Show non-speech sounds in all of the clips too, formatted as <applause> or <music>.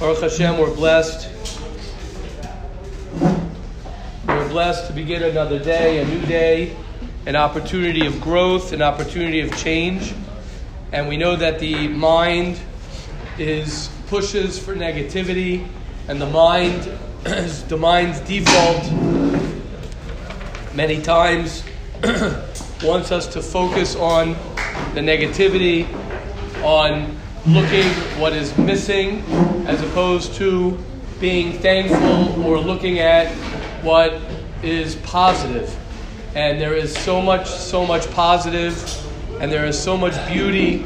Baruch Hashem, we're blessed. We're blessed to begin another day, a new day, an opportunity of growth, an opportunity of change. And we know that the mind is pushes for negativity, and the mind is <clears throat> the mind's default many times <clears throat> wants us to focus on the negativity, on looking what is missing, as opposed to being thankful or looking at what is positive. And there is so much, so much positive, and there is so much beauty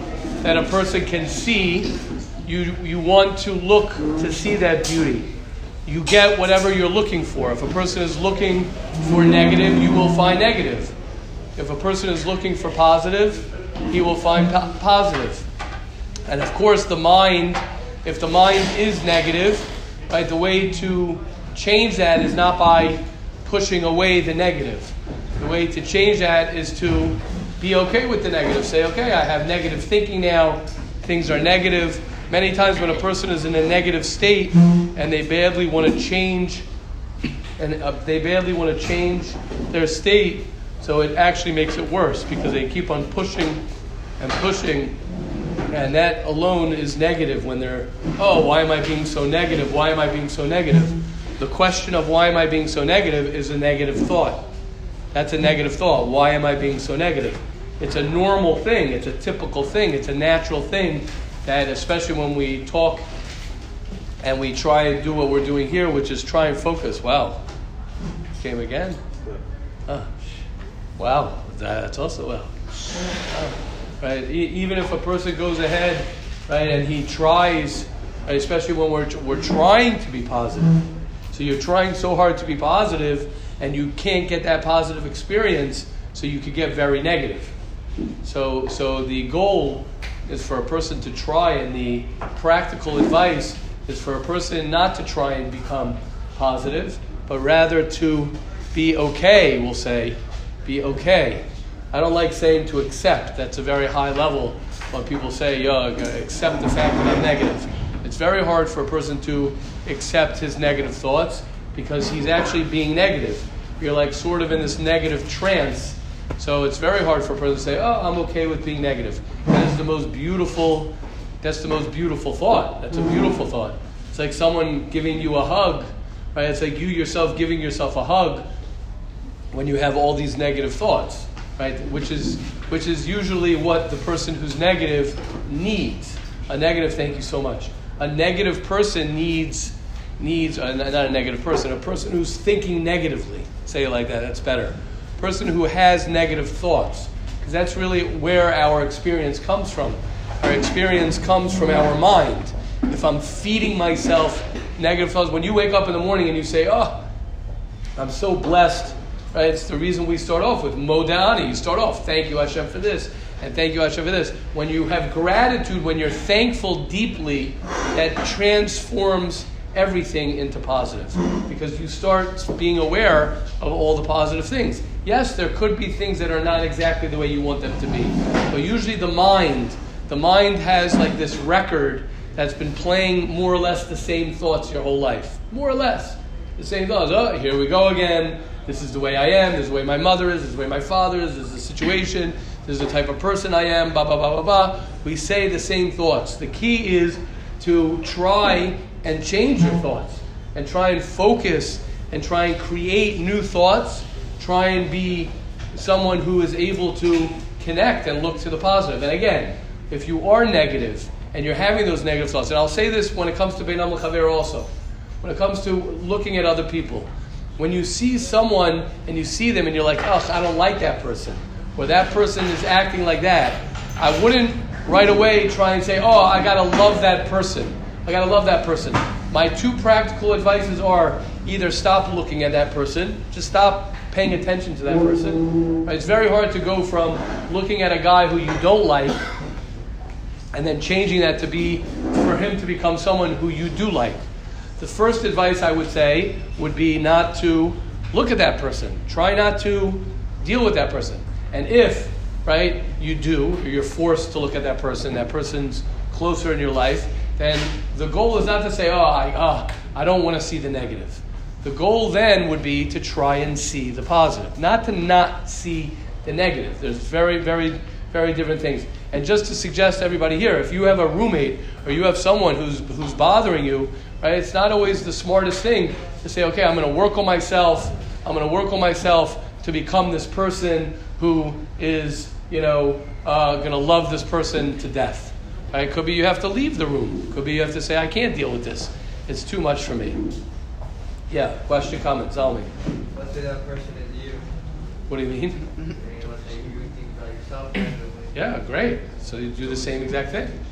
that a person can see. You, you want to look to see that beauty. You get whatever you're looking for. If a person is looking for negative, you will find negative. If a person is looking for positive, he will find po- positive. And of course, the mind, if the mind is negative, right, the way to change that is not by pushing away the negative. The way to change that is to be okay with the negative. Say, okay, I have negative thinking now, things are negative. Many times when a person is in a negative state and they badly want to change, and uh, they badly want to change their state, so it actually makes it worse because they keep on pushing and pushing and that alone is negative when they're, oh, why am I being so negative? Why am I being so negative? The question of why am I being so negative is a negative thought. That's a negative thought. Why am I being so negative? It's a normal thing, it's a typical thing, it's a natural thing that, especially when we talk and we try and do what we're doing here, which is try and focus. Wow. Came again? Wow. That's also well. Wow right? E- even if a person goes ahead, right, and he tries, right, especially when we're, we're trying to be positive. So you're trying so hard to be positive, and you can't get that positive experience, so you could get very negative. So, so the goal is for a person to try, and the practical advice is for a person not to try and become positive, but rather to be okay, we'll say, be okay. I don't like saying to accept. That's a very high level when people say, yo, accept the fact that I'm negative. It's very hard for a person to accept his negative thoughts because he's actually being negative. You're like sort of in this negative trance. So it's very hard for a person to say, oh, I'm okay with being negative. That is the most beautiful, that's the most beautiful thought. That's a beautiful thought. It's like someone giving you a hug, right? It's like you yourself giving yourself a hug when you have all these negative thoughts right? Which is which is usually what the person who's negative needs. A negative, thank you so much. A negative person needs needs uh, not a negative person, a person who's thinking negatively. Say it like that. That's better. Person who has negative thoughts, because that's really where our experience comes from. Our experience comes from our mind. If I'm feeding myself negative thoughts, when you wake up in the morning and you say, "Oh, I'm so blessed." Right? It's the reason we start off with Modeh Ani. You start off, thank you Hashem for this, and thank you Hashem for this. When you have gratitude, when you're thankful deeply, that transforms everything into positive because you start being aware of all the positive things. Yes, there could be things that are not exactly the way you want them to be, but usually the mind, the mind has like this record that's been playing more or less the same thoughts your whole life, more or less the same thoughts. Oh, here we go again. This is the way I am. This is the way my mother is. This is the way my father is. This is the situation. This is the type of person I am. Ba ba ba ba ba. We say the same thoughts. The key is to try and change your thoughts and try and focus and try and create new thoughts. Try and be someone who is able to connect and look to the positive. And again, if you are negative and you're having those negative thoughts, and I'll say this when it comes to Beinam L'Chaver also, when it comes to looking at other people, when you see someone and you see them and you're like, oh, I don't like that person, or that person is acting like that, I wouldn't right away try and say, oh, I gotta love that person. I gotta love that person. My two practical advices are either stop looking at that person, just stop paying attention to that person. It's very hard to go from looking at a guy who you don't like and then changing that to be for him to become someone who you do like. The first advice I would say would be not to look at that person. Try not to deal with that person. And if, right, you do, or you're forced to look at that person, that person's closer in your life, then the goal is not to say, oh, I, uh, I don't want to see the negative. The goal then would be to try and see the positive, not to not see the negative. There's very, very, very different things. And just to suggest to everybody here, if you have a roommate or you have someone who's, who's bothering you, right, it's not always the smartest thing to say, okay, I'm going to work on myself. I'm going to work on myself to become this person who is, you know, uh, going to love this person to death. Right? Could be you have to leave the room. Could be you have to say, I can't deal with this. It's too much for me. Yeah, question, comment, tell me. Let's say that person is you. What do you mean? Let's say you think about yourself. Yeah, great. So you do the same exact thing.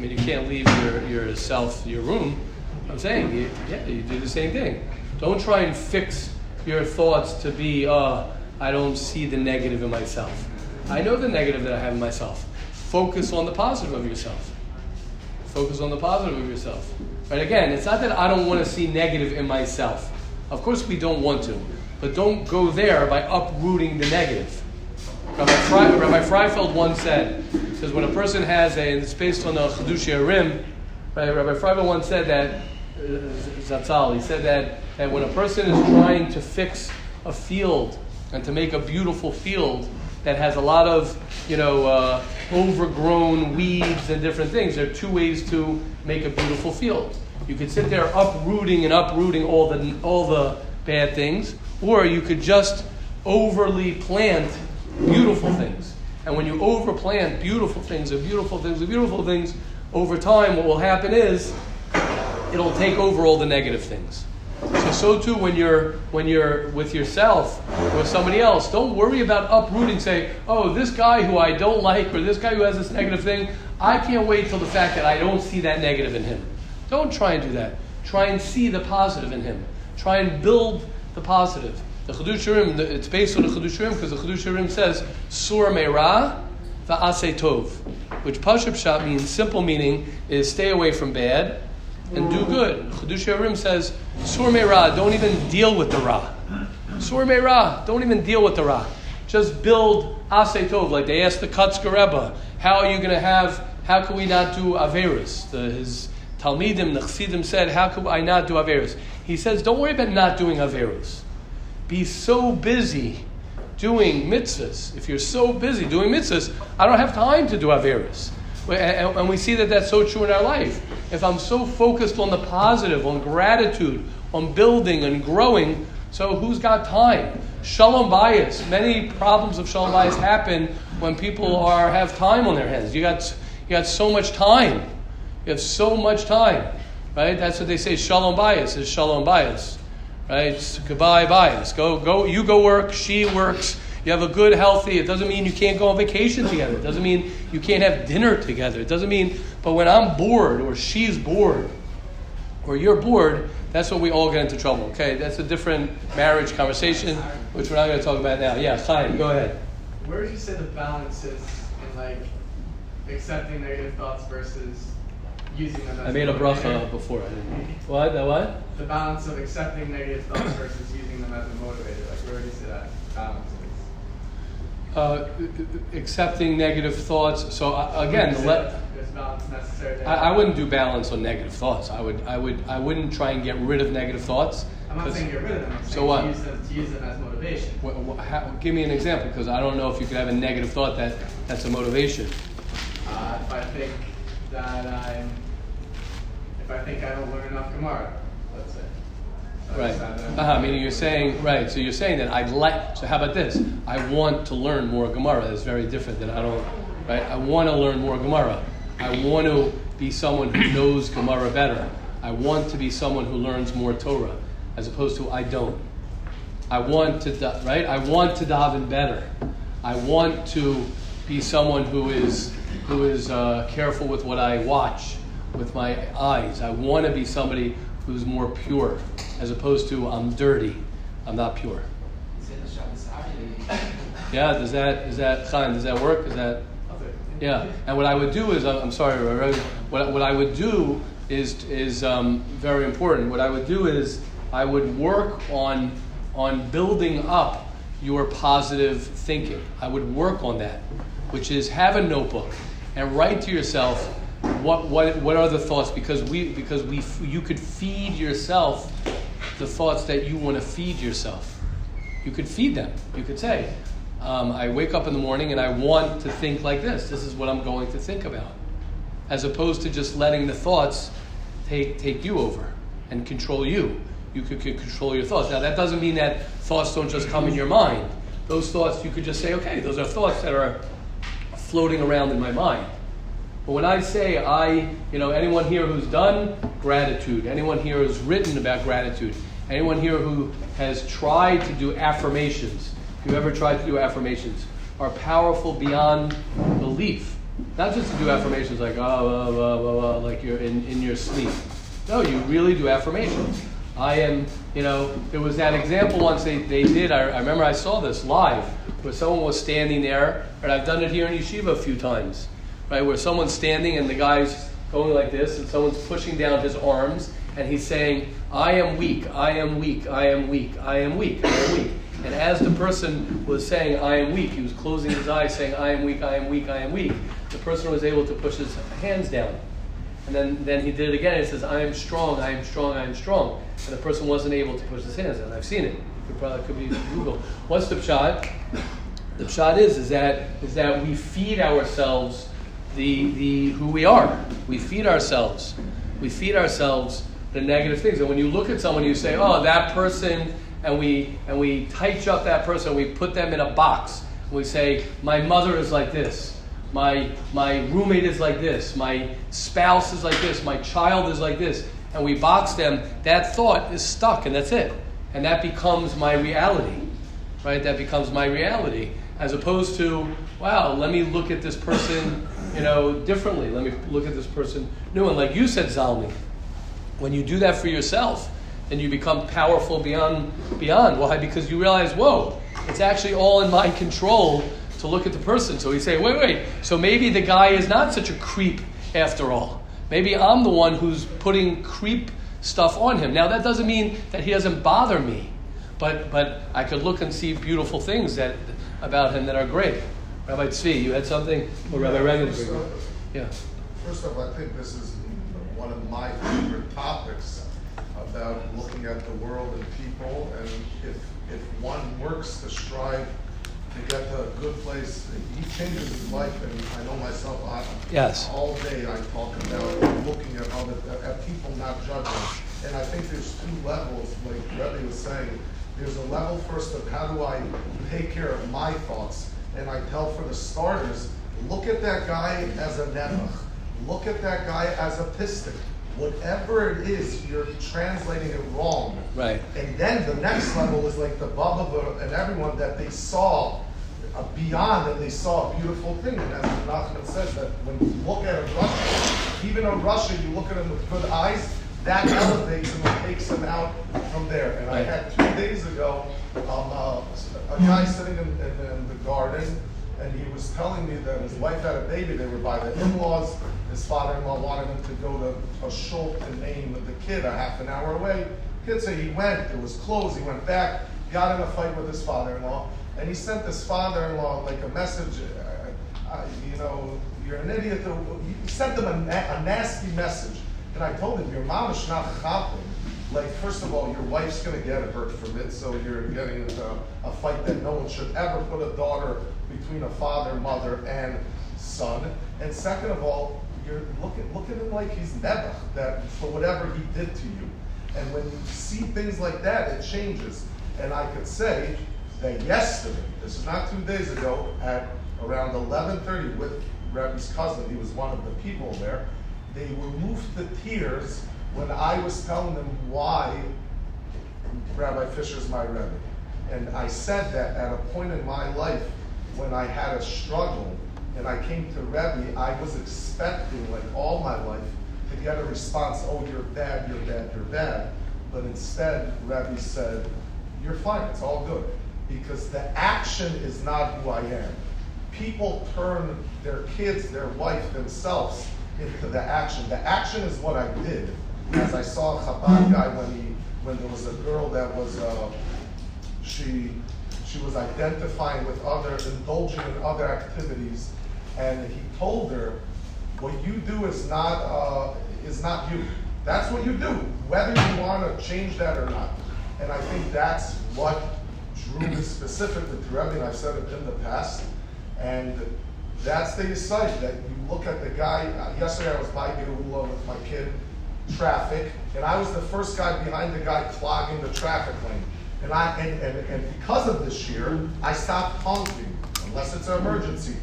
I mean, you can't leave your, yourself, your room. I'm saying, you, yeah, you do the same thing. Don't try and fix your thoughts to be, uh, I don't see the negative in myself. I know the negative that I have in myself. Focus on the positive of yourself. Focus on the positive of yourself. Right? Again, it's not that I don't want to see negative in myself. Of course, we don't want to. But don't go there by uprooting the negative. Rabbi, Fre- Rabbi Freifeld once said, says when a person has a, and it's based on the Chedushei HaRim, right? Rabbi Freifeld once said that, uh, Zatzal, he said that, that when a person is trying to fix a field and to make a beautiful field that has a lot of, you know, uh, overgrown weeds and different things, there are two ways to make a beautiful field. You could sit there uprooting and uprooting all the, all the bad things, or you could just overly plant beautiful things. And when you overplant beautiful things and beautiful things and beautiful things, over time, what will happen is it'll take over all the negative things. So, so too when you're when you're with yourself or somebody else, don't worry about uprooting. Say, oh, this guy who I don't like or this guy who has this negative thing, I can't wait till the fact that I don't see that negative in him. Don't try and do that. Try and see the positive in him. Try and build the positive. The Chedushei it's based on the Chedushei because the Chedushei HaRim says, Sur me'ra va'ase tov, which Pashut Pshat means, simple meaning, is stay away from bad and do good. Chedushei HaRim says, Sur me'ra, don't even deal with the ra. Sur me'ra, don't even deal with the ra. Just build ase tov. Like they asked the Kotzker Rebbe, how are you going to have, how can we not do Averus? The, his Talmidim, the Chassidim said, how could I not do Averus? He says, don't worry about not doing Averus be so busy doing mitzvahs. If you're so busy doing mitzvahs, I don't have time to do Averis. And we see that that's so true in our life. If I'm so focused on the positive, on gratitude, on building and growing, so who's got time? Shalom bayis. Many problems of shalom bayis happen when people are have time on their hands. You got you got so much time. You have so much time, right? That's what they say. Shalom bayis is shalom bayis right? goodbye, bayis. Go, go. You go work. She works. You have a good, healthy. It doesn't mean you can't go on vacation together. It doesn't mean you can't have dinner together. It doesn't mean. But when I'm bored, or she's bored, or you're bored, that's when we all get into trouble. Okay, that's a different marriage conversation, which we're not going to talk about now. Yeah, Chaim, go ahead. Where would you say the balance is in like accepting negative thoughts versus using them as I made a bracha before. I didn't. What? That what? The balance of accepting negative thoughts versus using them as a motivator. Like where would you say that balance? Uh, accepting negative thoughts. So uh, again, Would you the say le- there's balance necessary? I, I wouldn't do balance on negative thoughts. I would, I would, I wouldn't try and get rid of negative thoughts. I'm not saying get rid of them. I'm saying So what? To use, them, to use them as motivation. wh- wh- how, give me an example, because I don't know if you could have a negative thought that that's a motivation. Uh, if I think that I'm, if I think I don't learn enough Gemara, let's say. Right. Uh-huh, meaning you're saying, right, so you're saying that I'd like, so how about this? I want to learn more Gemara. That's very different than I don't, right? I want to learn more Gemara. I want to be someone who knows Gemara better. I want to be someone who learns more Torah, as opposed to I don't. I want to, right? I want to daven better. I want to be someone who is who is uh, careful with what I watch, with my eyes. I want to be somebody who's more pure, as opposed to I'm dirty, I'm not pure. Yeah, does that is that fine? Does that work? Is that yeah, and what I would do is, I'm sorry, what, what I would do is, is um, very important. What I would do is, I would work on, on building up your positive thinking. I would work on that, which is have a notebook and write to yourself what, what, what are the thoughts? Because we, because we, you could feed yourself the thoughts that you want to feed yourself. You could feed them. You could say, um, I wake up in the morning and I want to think like this. This is what I'm going to think about. As opposed to just letting the thoughts take, take you over and control you. You could, could control your thoughts. Now, that doesn't mean that thoughts don't just come in your mind. Those thoughts, you could just say, okay, those are thoughts that are floating around in my mind. But when I say I, you know, anyone here who's done gratitude, anyone here who's written about gratitude, anyone here who has tried to do affirmations, if you ever tried to do affirmations, are powerful beyond belief. Not just to do affirmations like, oh, like you're in, in your sleep. No, you really do affirmations. I am, you know, there was that example once they, they did, I, I remember I saw this live, where someone was standing there, and I've done it here in Yeshiva a few times, right, where someone's standing and the guy's going like this, and someone's pushing down his arms, and he's saying, I am weak, I am weak, I am weak, I am weak, I am weak. And as the person was saying, I am weak, he was closing his eyes saying, I am weak, I am weak, I am weak. The person was able to push his hands down. And then, then he did it again. He says, I am strong, I am strong, I am strong. And the person wasn't able to push his hands down. I've seen it. It probably could be Google. What's the pshat? The pshat is, is that, is that we feed ourselves the, the, who we are. We feed ourselves. We feed ourselves the negative things. And when you look at someone, you say, oh, that person, and we, and we tighten up that person, we put them in a box. We say, my mother is like this. My, my roommate is like this. My spouse is like this. My child is like this. And we box them. That thought is stuck, and that's it. And that becomes my reality. Right? That becomes my reality. As opposed to, wow, let me look at this person, you know, differently. Let me look at this person new. And like you said, Zalmi, when you do that for yourself, then you become powerful beyond beyond. Why? Because you realize, whoa, it's actually all in my control to look at the person. So we say, wait, wait. So maybe the guy is not such a creep after all. Maybe I'm the one who's putting creep stuff on him. Now that doesn't mean that he doesn't bother me, but but I could look and see beautiful things that about him that are great. Rabbi Tzvi, you had something, or Rabbi Regan? Yeah. First off, I think this is one of my favorite topics about looking at the world and people, and if if one works to strive to get to a good place. He changes his life, and I know myself. I, yes. All day I talk about looking at other at people, not judging. And I think there's two levels, like Rebbe was saying. There's a level first of how do I take care of my thoughts, and I tell for the starters, look at that guy as a nebuch. Look at that guy as a piston whatever it is, you're translating it wrong. Right. And then the next level is like the Baba and everyone that they saw beyond and they saw a beautiful thing. And as the Nachman says, that when you look at a rasha, even a rasha, you look at him with good eyes, that elevates him and takes him out from there. And I had two days ago um, uh, a guy sitting in, in, in the garden and he was telling me that his wife had a baby. They were by the in-laws. His father-in-law wanted him to go to a shul to name with the kid a half an hour away. Kid said he went. It was closed. He went back. Got in a fight with his father-in-law, and he sent his father-in-law like a message. Uh, uh, you know, you're an idiot. He sent him a, a nasty message, and I told him, your mom is not chapping like first of all, your wife's going to get hurt from it, so you're getting into a fight that no one should ever put a daughter between a father, mother, and son. And second of all, you're look at look at him like he's never that for whatever he did to you. And when you see things like that, it changes. And I could say that yesterday, this is not two days ago, at around 11:30 with Rabbi's cousin, he was one of the people there. They were moved to tears when I was telling them why Rabbi Fisher is my Rebbe. And I said that at a point in my life when I had a struggle and I came to Rebbe, I was expecting, like all my life, to get a response, oh, you're bad, you're bad, you're bad. But instead, Rebbe said, you're fine, it's all good. Because the action is not who I am. People turn their kids, their wife, themselves into the action. The action is what I did as I saw a Chabad guy when he when there was a girl that was uh, she she was identifying with other indulging in other activities, and he told her what you do is not uh, is not you. That's what you do, whether you want to change that or not. And I think that's what drew me specifically to Rebbe, and I've said it in the past. And that's the site that you look at the guy. Uh, yesterday I was by Geula with my kid, traffic, and I was the first guy behind the guy clogging the traffic lane. And I and, and, and because of this year, I stopped honking unless it's an emergency.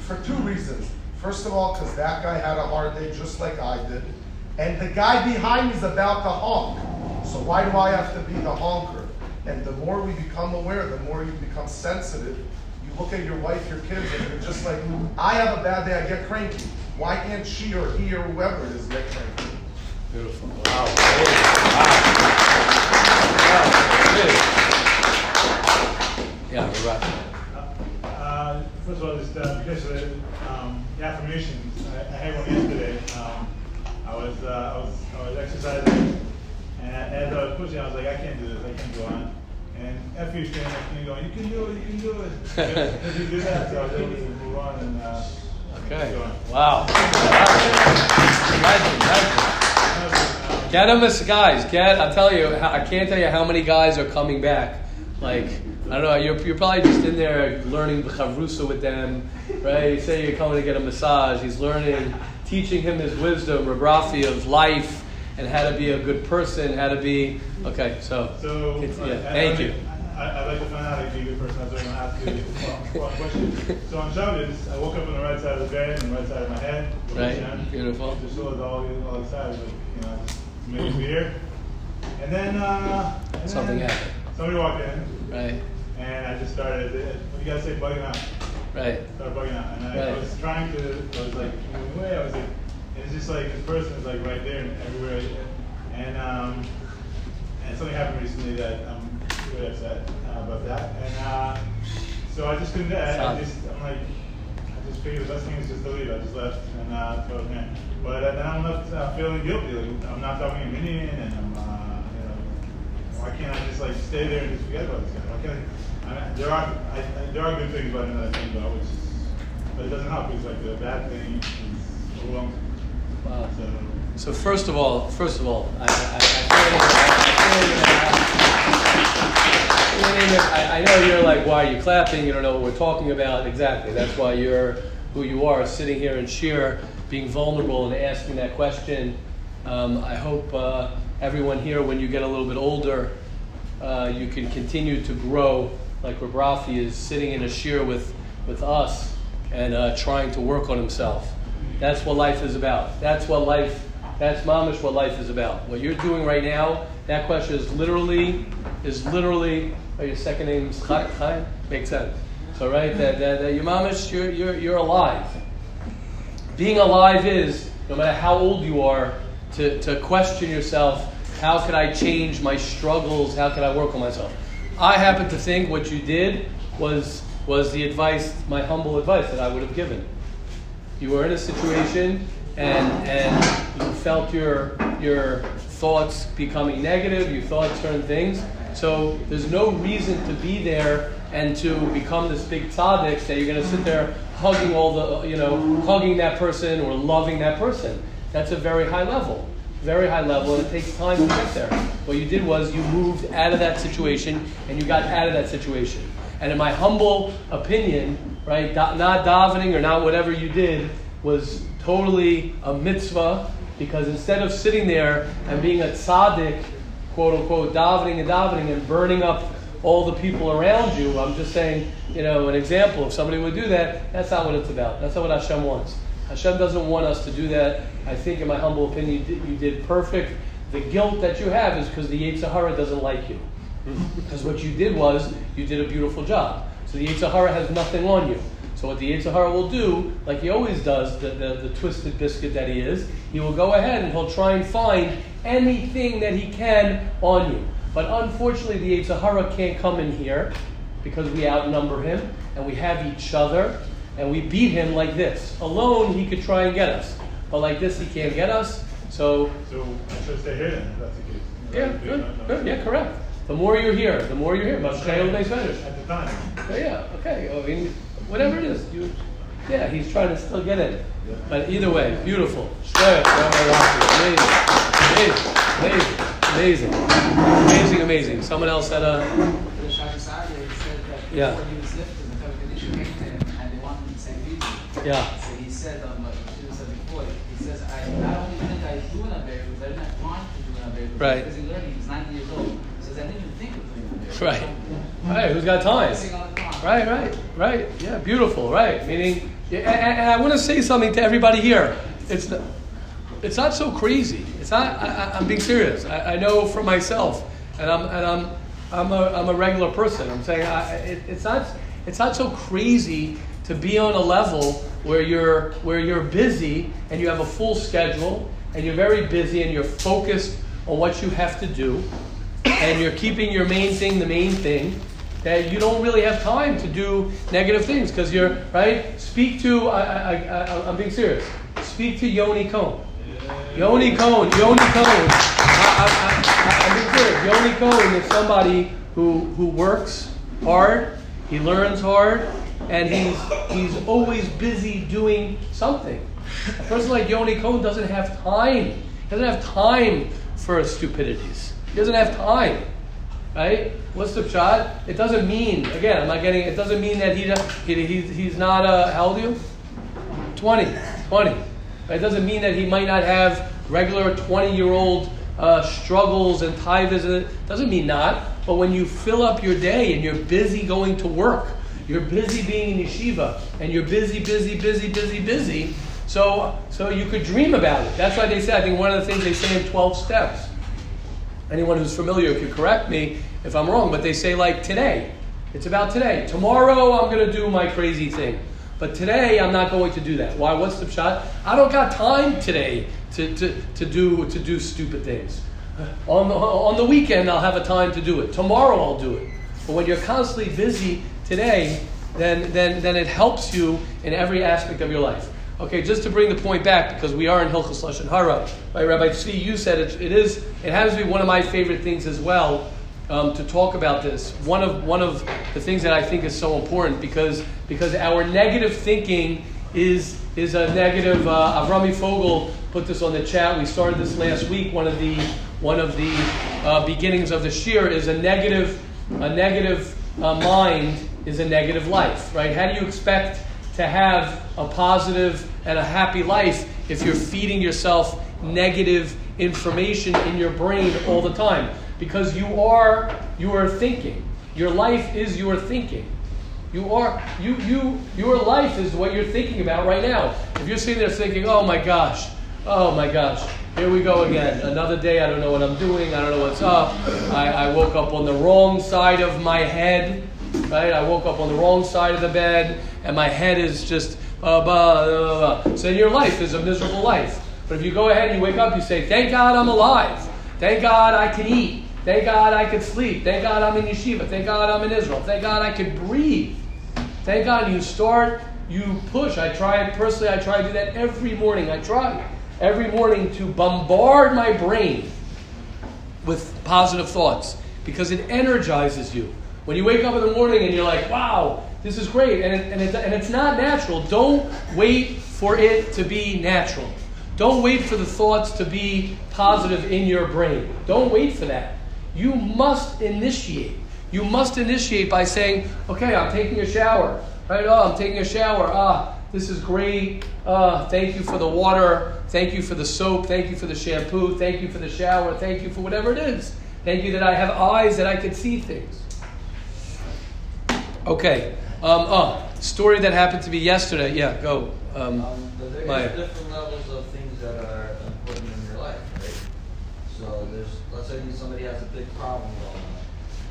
For two reasons. First of all, because that guy had a hard day just like I did. And the guy behind me is about to honk. So why do I have to be the honker? And the more we become aware, the more you become sensitive. You look at your wife, your kids, and you're just like, I have a bad day, I get cranky. Why can't she or he or whoever it is get cranky? Beautiful. Wow. Wow. Yeah, we're right. Uh, first of all, just uh, because of the, um, the affirmations, I, I had one yesterday. Um, I was uh, I was I was exercising, and as I was pushing, I was like, I can't do this. I can't go on. And after you standing next to me going, you can do it, you can do it. <laughs> Because you do that, so I was able to move on and uh, Okay. keep going. Wow. Get them as guys. Get. I tell you, I can't tell you how many guys are coming back. Like I don't know. You're, you're probably just in there learning the chavrusa with them, right? You say you're coming to get a massage. He's learning, teaching him his wisdom, Reb Rafi of life, and how to be a good person, how to be. Okay, so. So, yeah. I- Thank I, you. I, I'd like to find out how to be a good person. I'm going to ask you a question. So on Shabbos, I woke up on the right side of the bed and the right side of my head. Right. Beautiful. So it's all, all the sides, like, you know, just to make it clear. And then, uh, and Something then happened. Somebody walked in, Right. and I just started, what do you guys say, bugging out? Right. started bugging out. And I, Right. was trying to, I was like, moving away. I was like, and it's just like this person is like right there and everywhere. And um, and something happened recently that I'm really upset uh, about that. And uh, so I just couldn't. I, I just, I'm like, I just figured the best thing is just to leave. I just left and uh, thought, man. But then I'm left uh, feeling guilty. Like, I'm not talking to Minyan, and I'm, uh, you know, why can't I just like stay there and just forget about this guy? Why can't I, I, there are I, I, there are good things about him that I think about, but it doesn't help. It's like the bad thing is overwhelming. Wow. So So first of all, first of all, I, I, I, I, I, can't I, I know you're like, why are you clapping? You don't know what we're talking about. Exactly. That's why you're who you are, sitting here in shiur, being vulnerable and asking that question. Um, I hope uh, everyone here, when you get a little bit older, uh, you can continue to grow like Reb Rafi is sitting in a shiur with, with us and uh, trying to work on himself. That's what life is about. That's what life, that's mamish what life is about. What you're doing right now, that question is literally, is literally, oh, your second name is Chaim? Makes sense. So, right, that, that, that your mamish, you're, you're, you're alive. Being alive is, no matter how old you are, to, to question yourself, how could I change my struggles? How can I work on myself? I happen to think what you did was, was the advice, my humble advice that I would have given. You were in a situation and, and you felt your, your thoughts becoming negative, you thought certain things. So there's no reason to be there and to become this big tzaddik that you're going to sit there hugging all the, you know, hugging that person or loving that person. That's a very high level, very high level, and it takes time to get there. What you did was you moved out of that situation and you got out of that situation. And in my humble opinion, right, not davening or not whatever you did was totally a mitzvah because instead of sitting there and being a tzaddik, quote unquote, davening and davening and burning up all the people around you, I'm just saying, you know, an example. If somebody would do that, that's not what it's about. That's not what Hashem wants. Hashem doesn't want us to do that. I think, in my humble opinion, you did, you did perfect. The guilt that you have is because the Yetzer doesn't like you. Mm-hmm. Because what you did was, you did a beautiful job. So the Yetzer has nothing on you. So what the Yetzer Hara will do, like he always does, the, the, the twisted biscuit that he is, he will go ahead and he'll try and find anything that he can on you. But unfortunately, the Yetzer Hara can't come in here because we outnumber him and we have each other and we beat him like this. Alone, he could try and get us. But like this, he can't get us. So so I should stay here then. If that's the case. yeah, Right? good, no. good, yeah, correct. The more you're here, the more you're here. But. At the time. Yeah, okay. I mean, whatever it is, you Yeah, he's trying to still get in. But either way, beautiful. Rafi. Amazing, amazing, amazing, amazing, amazing. Someone else had a. The Yeah. the. Yeah. So he said, um, like Shira said before, he says, I not only think I do an Aver, because I didn't have time to do an Aver. Right. Because he's learning, he's 90 years old. Says, I didn't think of doing an Aver. Right. Right, who's got time? On the. Right, right, right. Yeah, beautiful. Right. Meaning, yeah, and, and I want to say something to everybody here. It's not, it's not so crazy. It's not. I, I'm being serious. I, I know for myself, and I'm and I'm I'm a, I'm a regular person. I'm saying I, it, it's not it's not so crazy to be on a level where you're where you're busy and you have a full schedule and you're very busy and you're focused on what you have to do and you're keeping your main thing the main thing that you don't really have time to do negative things because you're right speak to I, I, I, i'm being serious speak to yoni Cohn. Yoni Cohen, yoni Cohen. I, I, I, yoni Cohen is somebody who who works hard he learns hard and he's he's always busy doing something a person like yoni Cohen doesn't have time he doesn't have time for stupidities he doesn't have time right? What's the pshat? It doesn't mean again. I'm not getting. It doesn't mean that he, he he's, he's not uh, how old are you? 20, 20. It doesn't mean that he might not have regular 20 year old uh, struggles and tithas. and It doesn't mean not. But when you fill up your day and you're busy going to work, you're busy being in yeshiva, and you're busy, busy, busy, busy, busy. So, so you could dream about it. That's why they say. I think one of the things they say in 12 steps anyone who's familiar could correct me if I'm wrong, but they say like today. It's about today. Tomorrow I'm going to do my crazy thing. But today I'm not going to do that. Why? What's the pshat? I don't got time today to, to, to, do, to do stupid things. Uh, on the, on the weekend I'll have a time to do it. Tomorrow I'll do it. But when you're constantly busy today, then, then, then it helps you in every aspect of your life. Okay, just to bring the point back, because we are in Hilchos Lashon Hara, right? Rabbi Tzvi, you said it, it is, it has to be one of my favorite things as well um, to talk about this. One of one of the things that I think is so important because because our negative thinking is is a negative. Uh, Avrami Fogel put this on the chat. We started this last week. One of the one of the uh, beginnings of the shiur is a negative a negative uh, mind is a negative life, right? How do you expect to have a positive and a happy life if you're feeding yourself negative information in your brain all the time? Because you are you are thinking. Your life is your thinking. You are you you your life is what you're thinking about right now. If you're sitting there thinking, "Oh my gosh, oh my gosh, here we go again. Another day. I don't know what I'm doing. I don't know what's up. I, I woke up on the wrong side of my head. Right? I woke up on the wrong side of the bed, and my head is just uh, blah, blah, blah. So your life is a miserable life. But if you go ahead and you wake up, you say, "Thank God I'm alive. Thank God I can eat. Thank God I could sleep. Thank God I'm in yeshiva. Thank God I'm in Israel. Thank God I could breathe. Thank God you start, you push. I try personally. I try to do that every morning. I try every morning to bombard my brain with positive thoughts because it energizes you. When you wake up in the morning and you're like, wow, this is great, and, it, and, it, and it's not natural, don't wait for it to be natural. Don't wait for the thoughts to be positive in your brain. Don't wait for that. You must initiate. You must initiate by saying, okay, I'm taking a shower. Right? Oh, I'm taking a shower. Ah, this is great. Uh, thank you for the water. Thank you for the soap. Thank you for the shampoo. Thank you for the shower. Thank you for whatever it is. Thank you that I have eyes that I can see things. Okay. Um, oh, story that happened to me yesterday. Yeah, go. Um, Um, there is different levels of things that are important in your life, right? So there's, somebody has a big problem going on.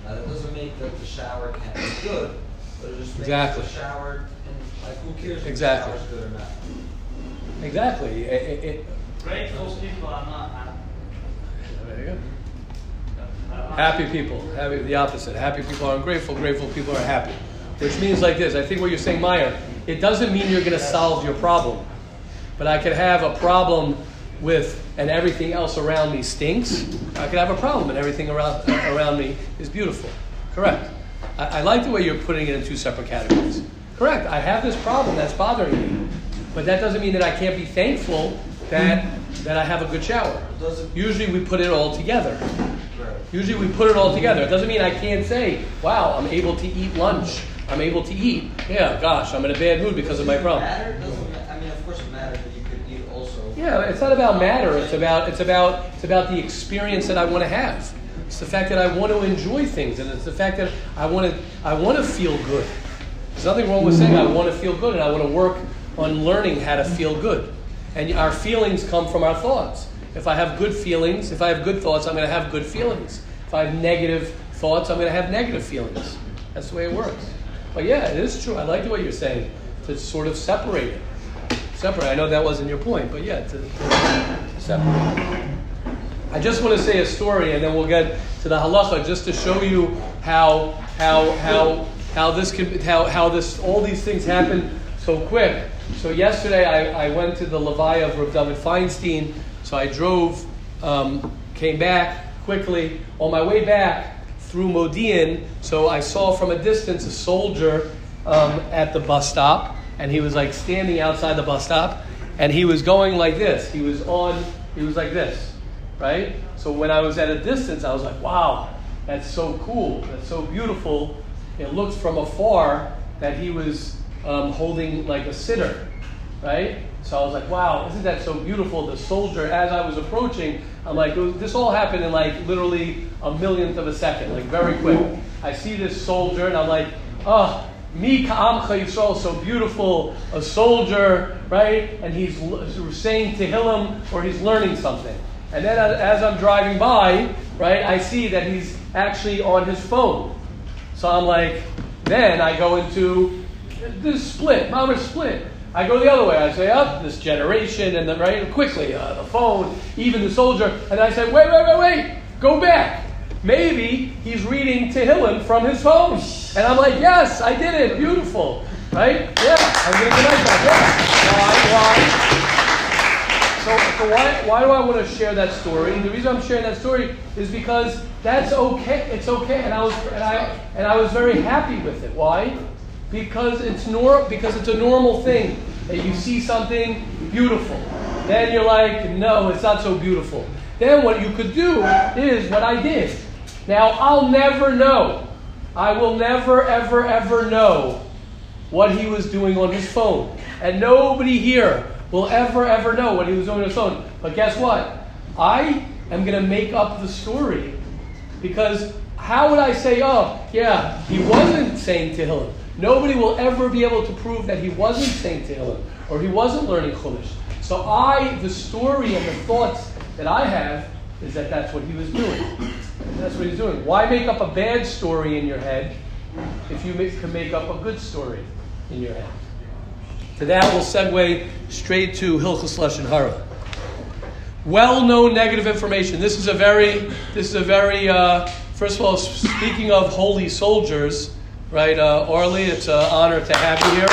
Now that doesn't make that the shower can't be good, but it just makes Exactly. the shower, and like who cares if Exactly. the shower's good or not? exactly. It, it, it, Grateful people are not happy. there you go. Uh, Happy people, happy, the opposite. Happy people are ungrateful, grateful people are happy. Which means like this I think what you're saying, Meyer, it doesn't mean you're going to solve your problem. But I could have a problem with, and everything else around me stinks. I could have a problem and everything around, around me is beautiful. Correct. I, I like the way you're putting it in two separate categories. Correct. I have this problem that's bothering me, but that doesn't mean that I can't be thankful that that I have a good shower. Usually we put it all together. Usually we put it all together. It doesn't mean I can't say, "Wow, I'm able to eat lunch. I'm able to eat." Yeah, gosh, I'm in a bad mood because of my problem. Matter? Doesn't ma- I mean, of course it matters, but you could eat also. Yeah, it's not about matter. It's about it's about it's about the experience that I want to have. It's the fact that I want to enjoy things, and it's the fact that I want to I want to feel good. There's nothing wrong with saying I want to feel good, and I want to work on learning how to feel good. And our feelings come from our thoughts. If I have good feelings, if I have good thoughts, I'm going to have good feelings. If I have negative thoughts, I'm going to have negative feelings. That's the way it works. But yeah, it is true. I like the way you're saying to sort of separate it separate. I know that wasn't your point, but yeah, to, to separate. I just want to say a story, and then we'll get to the halacha, just to show you how how how how this can how how this all these things happen so quick. So yesterday I, I went to the levaya of Rav David Feinstein. So I drove, um, came back quickly. On my way back through Modi'in, so I saw from a distance a soldier um, at the bus stop, and he was like standing outside the bus stop, and he was going like this. He was on. He was like this, right? So when I was at a distance, I was like, "Wow, that's so cool. That's so beautiful." It looked from afar that he was um, holding like a siddur, right? So I was like, "Wow, isn't that so beautiful?" The soldier, as I was approaching, I'm like, "This all happened in like literally a millionth of a second, like very quick." I see this soldier, and I'm like, "Oh." Mi ka'amcha Yisrael, so beautiful, a soldier, right? And he's saying Tehillim or he's learning something. And then as- I'm driving by, right, I see that he's actually on his phone. So I'm like, then I go into this split, mama split. I go the other way. I say, up this generation, and then right quickly, uh, the phone, even the soldier. And I say, wait, wait, wait, wait, go back. Maybe he's reading Tehillim from his phone. And I'm like, yes, I did it. Beautiful. Right? Yeah, I'm going to connect that. Yeah. Why? Why? So, so why, why do I want to share that story? The reason I'm sharing that story is because that's okay. It's okay, and I was and I and I was very happy with it. Why? Because it's nor because it's a normal thing that you see something beautiful. Then you're like, no, it's not so beautiful. Then what you could do is what I did. Now I'll never know. I will never, ever, ever know what he was doing on his phone. And nobody here will ever, ever know what he was doing on his phone. But guess what? I am going to make up the story because how would I say, oh, yeah, he wasn't saying Tehillim? Nobody will ever be able to prove that he wasn't saying Tehillim or he wasn't learning Chumash. So I, the story and the thoughts that I have is that that's what he was doing. That's what he's doing. Why make up a bad story in your head if you make, can make up a good story in your head? To that, we'll segue straight to Hilchus Lashon Hara. Well-known negative information. This is a very, this is a very. Uh, first of all, speaking of holy soldiers, right, uh, Orly? It's an honor to have you here.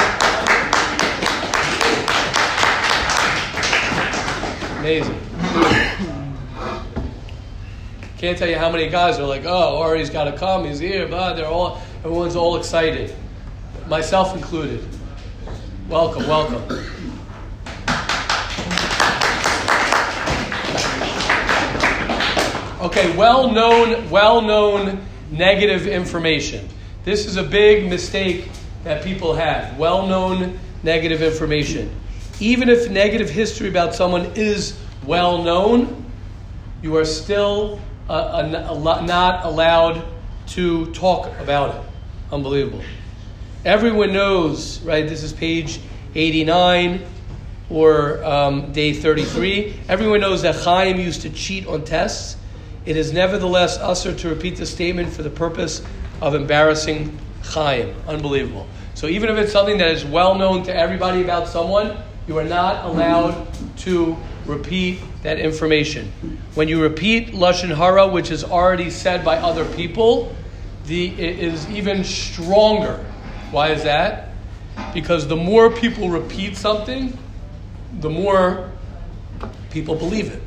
Amazing. Can't tell you how many guys are like, "Oh, Ori's got to come. He's here." But they're all, everyone's all excited, myself included. Welcome, welcome. Okay, well-known, well-known negative information. This is a big mistake that people have. Well-known negative information. Even if negative history about someone is well known, you are still not allowed to talk about it. Unbelievable. Everyone knows, right? This is page 89 or um, day 33. Everyone knows that Chaim used to cheat on tests. It is nevertheless assur to repeat the statement for the purpose of embarrassing Chaim. Unbelievable. So even if it's something that is well known to everybody about someone, you are not allowed to repeat that information. When you repeat Lashon Hara, which is already said by other people, the, it is even stronger. Why is that? Because the more people repeat something, the more people believe it.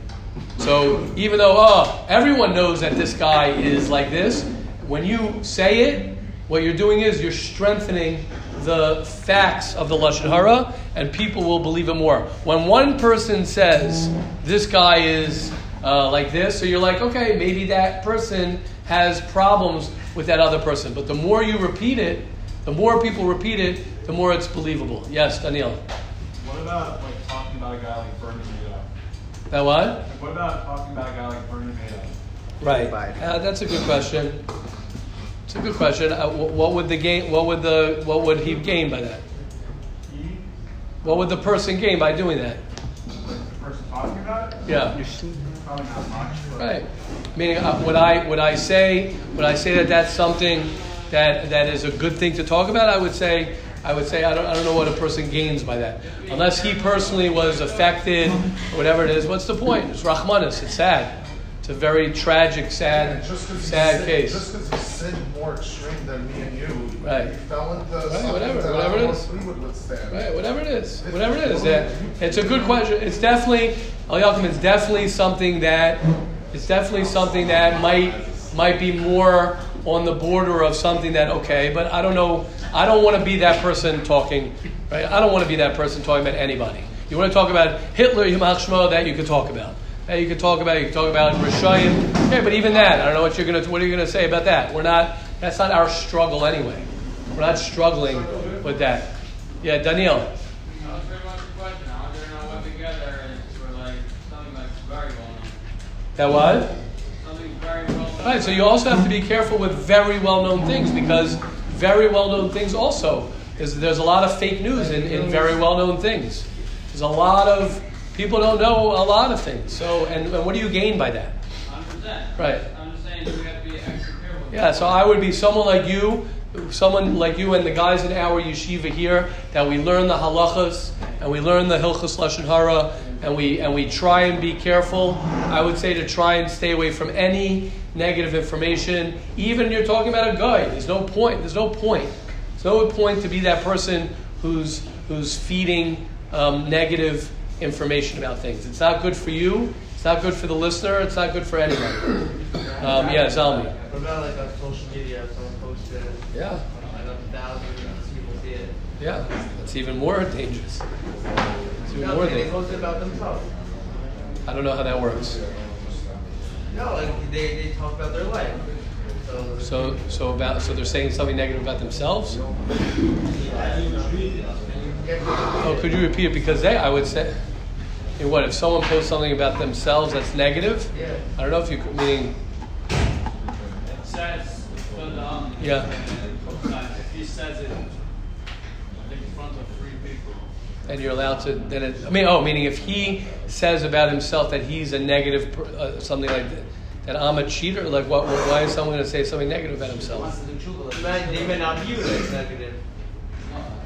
So even though oh, everyone knows that this guy is like this, when you say it, what you're doing is you're strengthening the facts of the lashon hara, and people will believe it more. When one person says this guy is uh, like this, so you're like, okay, maybe that person has problems with that other person. But the more you repeat it, the more people repeat it, the more it's believable. Yes, Daniel. What about like talking about a guy like Bernie Madoff? That what? Like, what about talking about a guy like Bernie Madoff? Right. Uh, that's a good question. It's a good question. Uh, what would the gain? What would the? What would he gain by that? What would the person gain by doing that? the person talking about it? Yeah. Probably not much. Right. Meaning, uh, would I would I say would I say that that's something that that is a good thing to talk about? I would say I would say I don't I don't know what a person gains by that, unless he personally was affected or whatever it is. What's the point? It's Rahmanis. It's sad. It's a very tragic, sad, And just 'cause he sad sin- case. Just because he sinned more extreme than me and you, Right. he fell into something whatever, whatever it is. know if we would withstand. Right, whatever it is, whatever it is. Yeah, it's a good question. It's definitely, Eliakim, it's definitely something that, it's definitely something that might might be more on the border of something that okay, but I don't know. I don't want to be that person talking. Right, I don't want to be that person talking about anybody. You want to talk about Hitler, Shmo, that you could talk about. That you could talk about. You could talk about Rishayim. Okay, but even that, I don't know what you're gonna. What are you gonna say about that? We're not. That's not our struggle anyway. We're not struggling with that. Yeah, Daniel. Like. That what? Well. Right, so you also have to be careful with very well known things because very well known things also is there's a lot of fake news in, in very well known things. There's a lot of people don't know a lot of things. So and, and what do you gain by that? 100%. Right. I'm just saying we have to be extra careful. Yeah, so I would be someone like you, someone like you and the guys in our yeshiva here, that we learn the halachas and we learn the hilchas lashon hara, and we and we try and be careful. I would say to try and stay away from any negative information. Even you're talking about a guy, there's no point. There's no point. There's no point to be that person who's who's feeding um, negative information about things. It's not good for you. It's not good for the listener. It's not good for anybody. Um, yeah, Zalmi. What about like on social media, if someone posted it, Yeah. and a thousand people see it? Yeah, that's even more dangerous. It's even No, more they dangerous. post it about themselves. I don't know how that works. No, like they, they talk about their life. So, So, so about so they're saying something negative about themselves. Oh, could you repeat it? Because they, I would say, you what if someone posts something about themselves that's negative? Yeah. I don't know if you could meaning. It says, but, um, Yeah. if he says it, in front of three people. And you're allowed to then. It, I mean, oh, meaning if he says about himself that he's a negative, negative, uh, something like that, that I'm a cheater. Like, what? Why is someone going to say something negative about himself? Wants to do tshuva, they like- may, they may not view it as negative.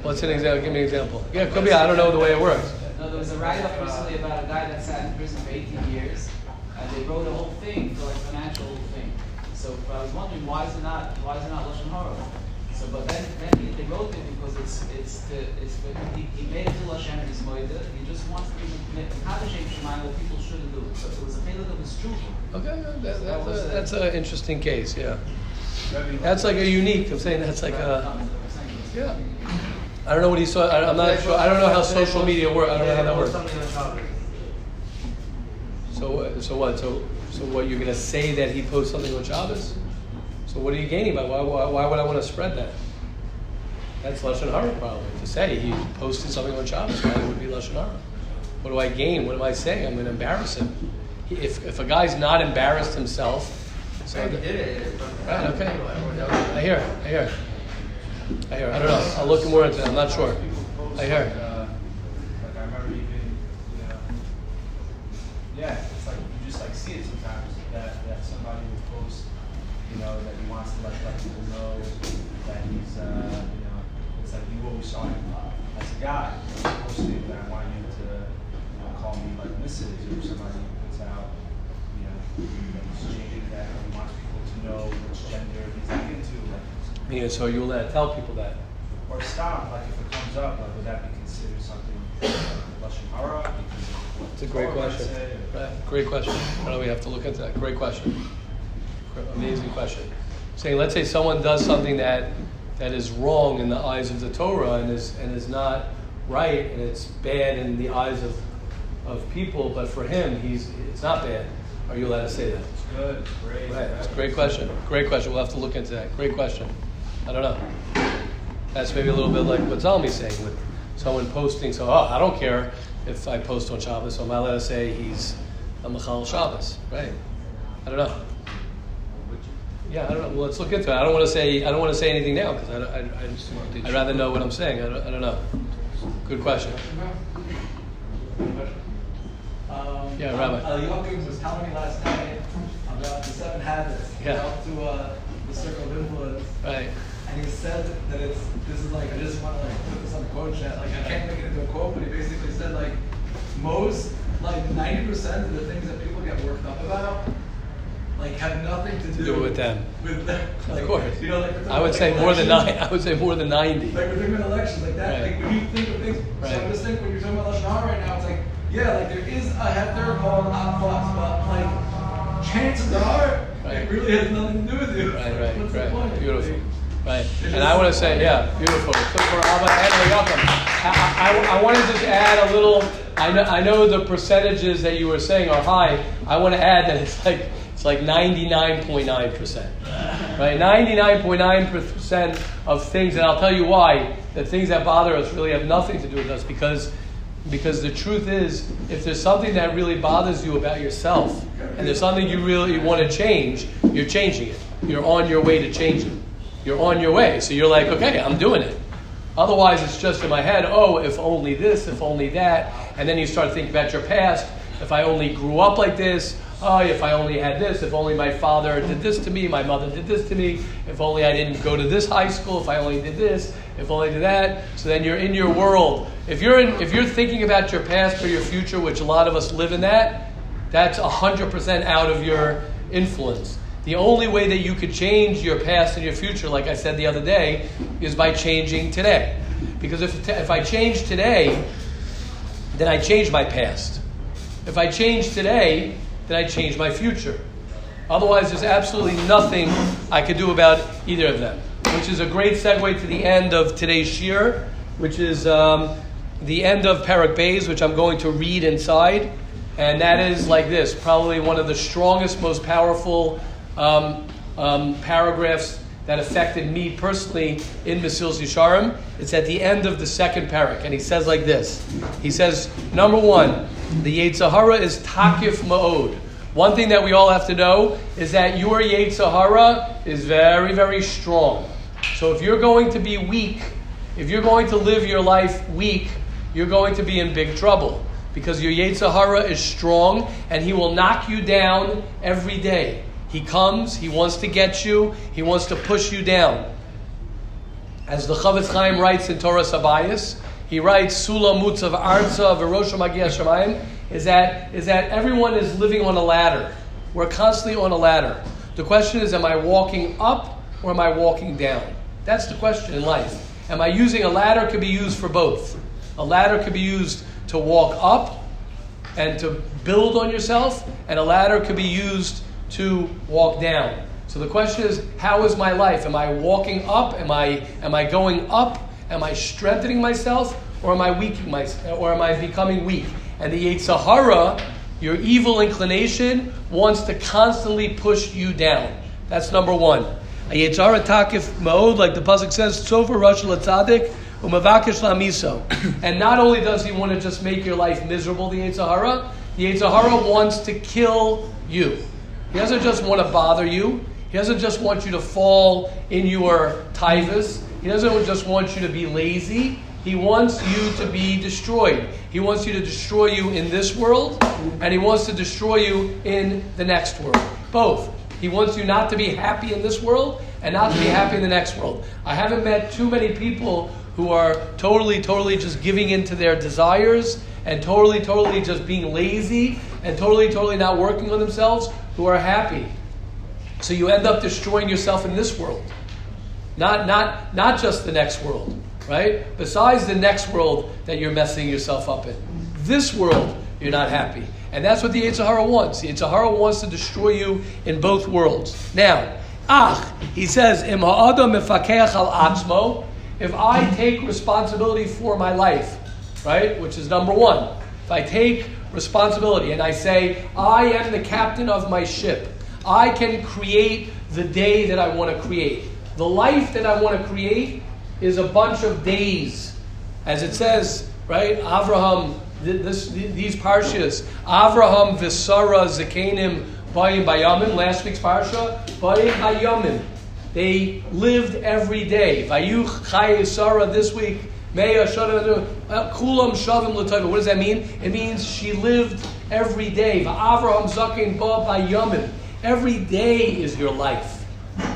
What's an example? Give me an example. Yeah, could be. I don't know the way it works. No, there was a write-up recently about a guy that sat in prison for 18 years, and they wrote a whole thing for like financial thing. So I was wondering why is it not why is it not lashon hara? So, but then then he, they wrote it because it's it's to, it's for, he, he made it to Hashem and his moida. He just wants to make accomplishing shemai what people shouldn't do. So it was a failure of his truth. Okay, that, that's a, that's an interesting case. Yeah, that's like a unique. I'm saying that's like a. Yeah. I don't know what he saw. I, I'm not sure. I don't know how social media works. I don't know how that works. Something on Shabbos. So, so what? So, so what? You're gonna say that he posted something on Shabbos? So what are you gaining by? Why, why, why would I want to spread that? That's lashon hara probably to say he posted something on Shabbos. Why would it be lashon hara? What do I gain? What am I saying? I'm going to embarrass him. If, if a guy's not embarrassed himself, so that- did it. Right, okay. I hear, I hear. I hear. I don't know. I'll look more into it. I'm not sure. I hear. Uh, yeah, it's like you just like see it sometimes that, that somebody will post, you know, that he wants to let, let people know that he's, uh, you know, it's like you always saw him as a guy. Posted that I want you to, you know, call me like Mrs. or somebody puts out, you know, that he's changing that he wants people to know which gender he's like into, like Yeah, so you'll let, tell people that. or stop, like if it comes up, like would that be considered something uh, lashon hara because of It's a great question. Right, great question. Know we have to look at that. Great question. Amazing question. Saying, let's say someone does something that that is wrong in the eyes of the Torah and is and is not right and it's bad in the eyes of of people, but for him, he's it's not bad. Are you allowed to say that? It's good, it's great. Right. It's a great question. Great question. We'll have to look into that. Great question. I don't know. That's maybe a little bit like what Zalmi's saying with someone posting. So, oh, I don't care if I post on Shabbos, so am I allowed to say he's a Machal Shabbos? Right. I don't know. Yeah, I don't know. Well, let's look into it. I don't want to say I don't want to say anything now because I, I, I just, I'd rather know what I'm saying. I don't, I don't know. Good question. Um, Yeah, Rabbi. Uh, Joachim was telling me last night about the seven habits. Yeah. To uh, the circle of influence. Right. And he said that it's this is like I just want to like put this on the quote chat. Like I can't make it into a quote, but he basically said like most like ninety percent of the things that people get worked up about like have nothing to do, Do with them. With them. Like, Of course. You know, like I would say more than nine. I would say more than ninety. Like we're talking about elections, like that. Right. Like when you think of things, Right. so I just think when you're talking about Lashon right now, it's like, yeah, like there is a heter called Avos, but like chances are Right. it really has nothing to do with you. Right, right, What's the right. point? Beautiful. Right. And I want to say, yeah, beautiful. Good for Abba and welcome. I, I, I want to just add a little. I know, I know the percentages that you were saying are high. I want to add that it's like it's like 99.9 percent, right? 99.9 percent of things, and I'll tell you why. The things that bother us really have nothing to do with us because because the truth is, if there's something that really bothers you about yourself, and there's something you really want to change, you're changing it. You're on your way to change it. You're on your way. So you're like, okay, I'm doing it. Otherwise, it's just in my head, oh, if only this, if only that. And then you start thinking about your past. If I only grew up like this, oh, if I only had this, if only my father did this to me, my mother did this to me, if only I didn't go to this high school, if I only did this, if only did that. So then you're in your world. If you're, in, if you're thinking about your past or your future, which a lot of us live in that, that's 100% out of your influence. The only way that you could change your past and your future, like I said the other day, is by changing today. Because if, if I change today, then I change my past. If I change today, then I change my future. Otherwise, there's absolutely nothing I could do about either of them. Which is a great segue to the end of today's shiur, which is um, the end of Parak Bays, which I'm going to read inside. And that is like this probably one of the strongest, most powerful um, um, paragraphs that affected me personally in Mesilas Yesharim. It's at the end of the second parak, and he says like this. He says, number one, the Yetzer Hara is takif ma'od. One thing that we all have to know is that your Yetzer Hara is very, very strong. So if you're going to be weak, if you're going to live your life weak, you're going to be in big trouble because your Yetzer Hara is strong and he will knock you down every day. He comes, he wants to get you, he wants to push you down. As the Chofetz Chaim writes in Toras Habayis, he writes, Sula Mutzav Arza V'Rosh Magia Shemayim, is that, is that everyone is living on a ladder. We're constantly on a ladder. The question is, am I walking up or am I walking down? That's the question in life. Am I using a ladder? Could be used for both. A ladder could be used to walk up and to build on yourself, and a ladder could be used to walk down. So the question is, how is my life? Am I walking up? Am I am I going up? Am I strengthening myself, or am I weakening myself, or am I becoming weak? And the Sahara, your evil inclination, wants to constantly push you down. That's number one. A Yetzer Hara takif mode, like the pasuk says, sofer rosh latzadik umavakish lamiso. <clears throat> And not only does he want to just make your life miserable, the Yetzer Hara, the Yetzer Hara wants to kill you. He doesn't just want to bother you. He doesn't just want you to fall in your tivus. He doesn't just want you to be lazy. He wants you to be destroyed. He wants you to destroy you in this world, and he wants to destroy you in the next world. Both. He wants you not to be happy in this world and not to be happy in the next world. I haven't met too many people who are totally, totally just giving in to their desires and totally, totally just being lazy and totally, totally not working on themselves who are happy. So you end up destroying yourself in this world. Not, not, not just the next world, right? Besides the next world that you're messing yourself up in. This world, you're not happy. And that's what the Yetzer Hara wants. The Yetzer Hara wants to destroy you in both worlds. Now, Ach, he says, al atzmo, if I take responsibility for my life, right, which is number one, if I take responsibility and I say, I am the captain of my ship, I can create the day that I want to create. The life that I want to create is a bunch of days. As it says, right, Avraham, this, these parshas, Avraham, Visara, Zakenim, Bayim Bayamim, last week's parsha, Bayim Bayamim. They lived every day. Vayuch Chay Sarah this week. Uh, Latayva. What does that mean? It means she lived every day. Every day is your life.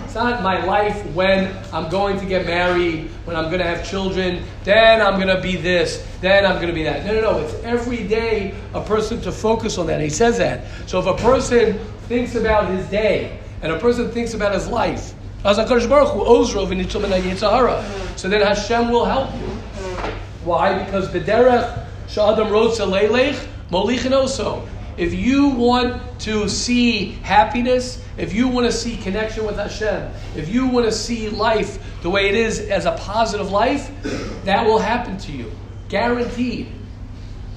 It's not my life when I'm going to get married, when I'm going to have children, then I'm going to be this, then I'm going to be that. No, no, no. It's every day a person to focus on that. He says that. So if a person thinks about his day and a person thinks about his life, so then Hashem will help you. Why? Because Bederech Shadam Rotza Leilech Molichin also. If you want to see happiness, if you want to see connection with Hashem, if you want to see life the way it is as a positive life, that will happen to you. Guaranteed.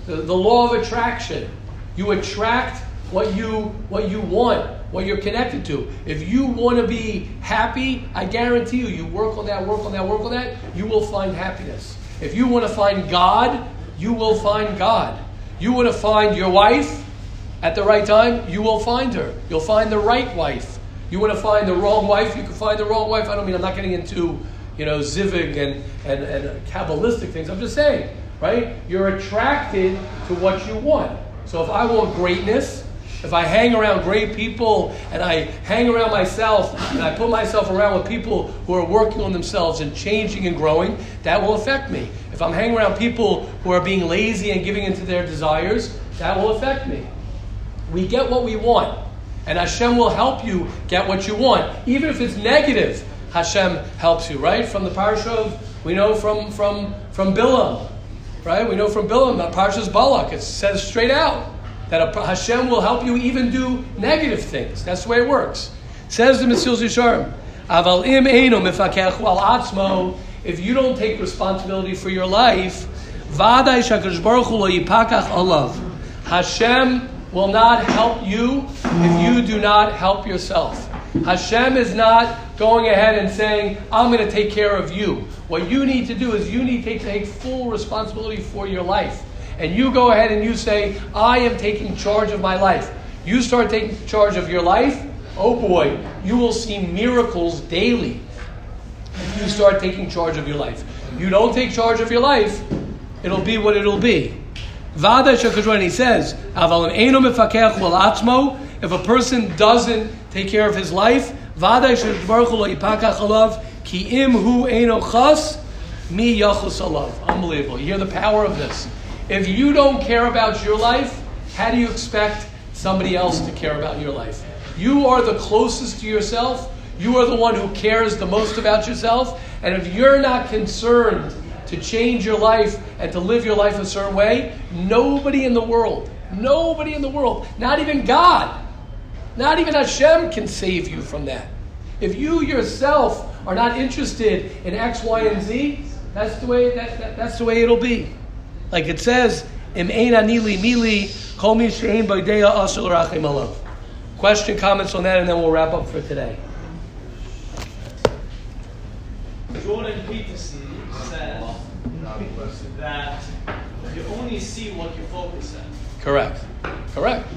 The, the law of attraction. You attract what you what you want, what you're connected to. If you want to be happy, I guarantee you, you work on that, work on that, work on that, you will find happiness. If you want to find God, you will find God. You want to find your wife, at the right time, you will find her. You'll find the right wife. You want to find the wrong wife, you can find the wrong wife. I don't mean I'm not getting into, you know, zivug and, and, and Kabbalistic things. I'm just saying, right? You're attracted to what you want. So if I want greatness, if I hang around great people and I hang around myself and I put myself around with people who are working on themselves and changing and growing, that will affect me. If I'm hanging around people who are being lazy and giving into their desires, that will affect me. We get what we want. And Hashem will help you get what you want. Even if it's negative, Hashem helps you, right? From the parsha of, we know from, from, from Bilam, right? We know from Bilam, that parsha's Balak. It says straight out that Hashem will help you even do negative things. That's the way it works. Says the Mesilas Yesharim, Aval im eino mifakech wal atzmo, if you don't take responsibility for your life, vaday shakadosh baruch lo yipakach alav. Hashem will not help you if you do not help yourself. Hashem is not going ahead and saying, I'm going to take care of you. What you need to do is you need to take full responsibility for your life. And you go ahead and you say, I am taking charge of my life. You start taking charge of your life, oh boy, you will see miracles daily. If you start taking charge of your life. You don't take charge of your life, it'll be what it'll be. Vada Shakajwan, he says, if a person doesn't take care of his life, Vada ki im hu. Unbelievable. You hear the power of this. If you don't care about your life, how do you expect somebody else to care about your life? You are the closest to yourself. You are the one who cares the most about yourself. And if you're not concerned to change your life and to live your life a certain way, nobody in the world, nobody in the world, not even God, not even Hashem can save you from that. If you yourself are not interested in X, Y, and Z, that's the way that, that that's the way it'll be. Like it says, Im anili mili Question, comments on that, and then we'll wrap up for today. Jordan Peterson said that you only see what you focus on. Correct. Correct.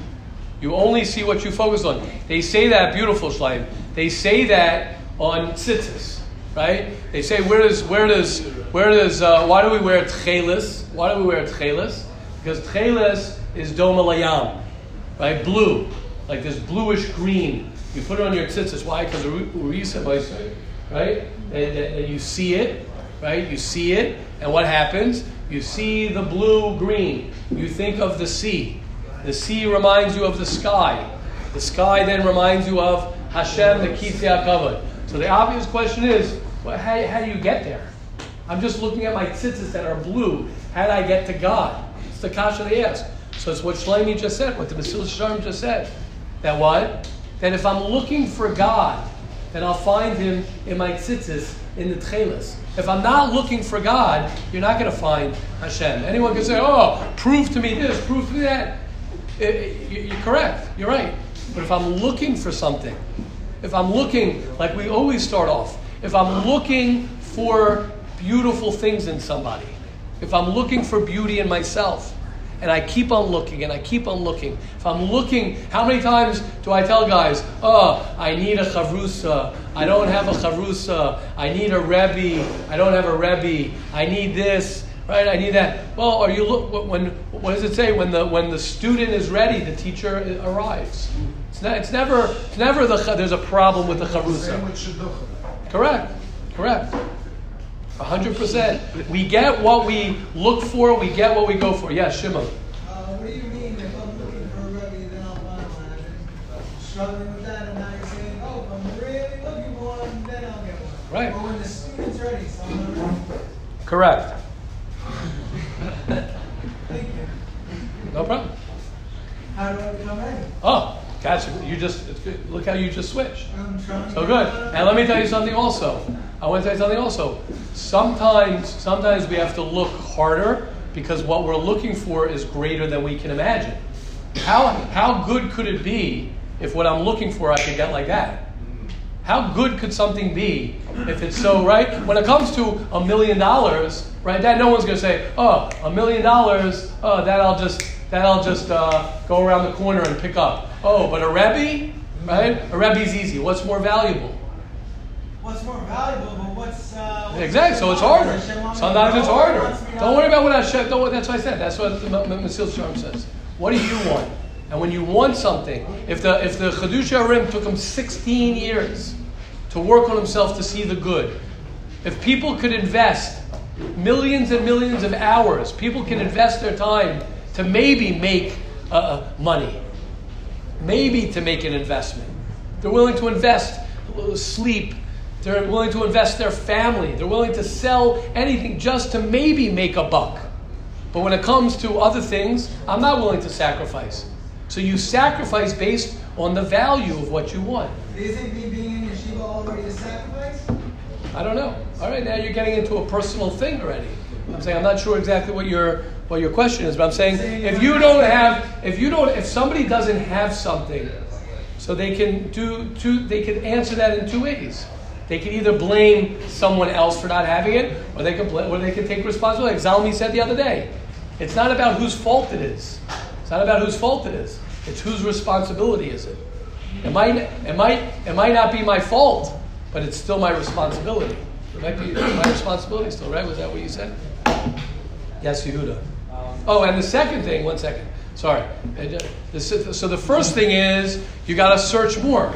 You only see what you focus on. They say that, beautiful Shleim. They say that on tzitzis, right? They say, where does, where does, where does, uh, why do we wear tchelis? Why do we wear tchelis? Because tchelis is doma layam, right? Blue, like this bluish green. You put it on your tzitzis. Why? Because urisa, right? And, and you see it, right? You see it, and what happens? You see the blue green. You think of the sea. The sea reminds you of the sky. The sky then reminds you of Hashem, the Kisei HaKavod. So the obvious question is, well, how, how do you get there? I'm just looking at my tzitzis that are blue. How do I get to God? It's the kasha they ask. So it's what Shlomi just said, what the Mesilas Yesharim just said. That what? That if I'm looking for God, then I'll find him in my tzitzis in the tchelis. If I'm not looking for God, you're not going to find Hashem. Anyone can say, "Oh, prove to me this, prove to me that." I- I- You're correct. You're right. But if I'm looking for something, if I'm looking, like we always start off, if I'm looking for beautiful things in somebody, if I'm looking for beauty in myself, and I keep on looking and I keep on looking, if I'm looking, how many times do I tell guys, oh, I need a chavrusa, I don't have a chavrusa, I need a rebbe, I don't have a rebbe, I need this, right? I need that. Well, are you look when? What does it say? When the when the student is ready, the teacher arrives. It's, not, it's never it's never the cha- there's a problem with the Same chavrusa. with shidduchim. Correct, correct. A hundred percent. We get what we look for. We get what we go for. Yes, Shimon. Uh, what do you mean if I'm looking for a rebbe, then I'll find one? I've been struggling with that, and now you're saying, oh, if I'm really looking for one, then I'll get one. Right. But when the student's ready, so I'm not ready. Correct. <laughs> Thank you. No problem. How do I become ready? Oh, gotcha. You just it's good. look how you just switched. I'm trying to So good. And let me tell you something also. I want to tell you something also. Sometimes, sometimes we have to look harder because what we're looking for is greater than we can imagine. How, how good could it be if what I'm looking for I could get like that? How good could something be if it's so right? When it comes to a million dollars, right? That no one's going to say, "Oh, a million dollars. Oh, that I'll just that I'll just uh, go around the corner and pick up." Oh, but a rebbe, right? A rebbe's easy. What's more valuable? What's more valuable, but what's. Uh, what's Exactly. So it's harder. wants me to Sometimes it's harder. wants me to Don't worry about what Hashem. Don't. worry- That's what I said. That's what the Mesilas Yesharim says. What do you want? And when you want something, if the if the Chiddushei HaRim took him 16 years to work on himself to see the good, if people could invest millions and millions of hours, people can invest their time to maybe make uh, uh, money, maybe to make an investment. They're willing to invest sleep. They're willing to invest their family. They're willing to sell anything just to maybe make a buck. But when it comes to other things, I'm not willing to sacrifice. So you sacrifice based on the value of what you want. You think me being in yeshiva already a sacrifice? I don't know. All right, now you're getting into a personal thing already. I'm saying I'm not sure exactly what your what your question is, but I'm saying if you don't have if you don't if somebody doesn't have something, so they can do two they can answer that in two ways. They can either blame someone else for not having it, or they can or they can take responsibility. Like Zalmi said the other day, it's not about whose fault it is. It's not about whose fault it is. It's whose responsibility is it. It might, it might, it might not be my fault, but it's still my responsibility. It might be my responsibility still, right? Was that what you said? Yes, Yehuda. Oh, and the second thing, one second. Sorry. Uh, ju- the s- So the first thing is you got to search more.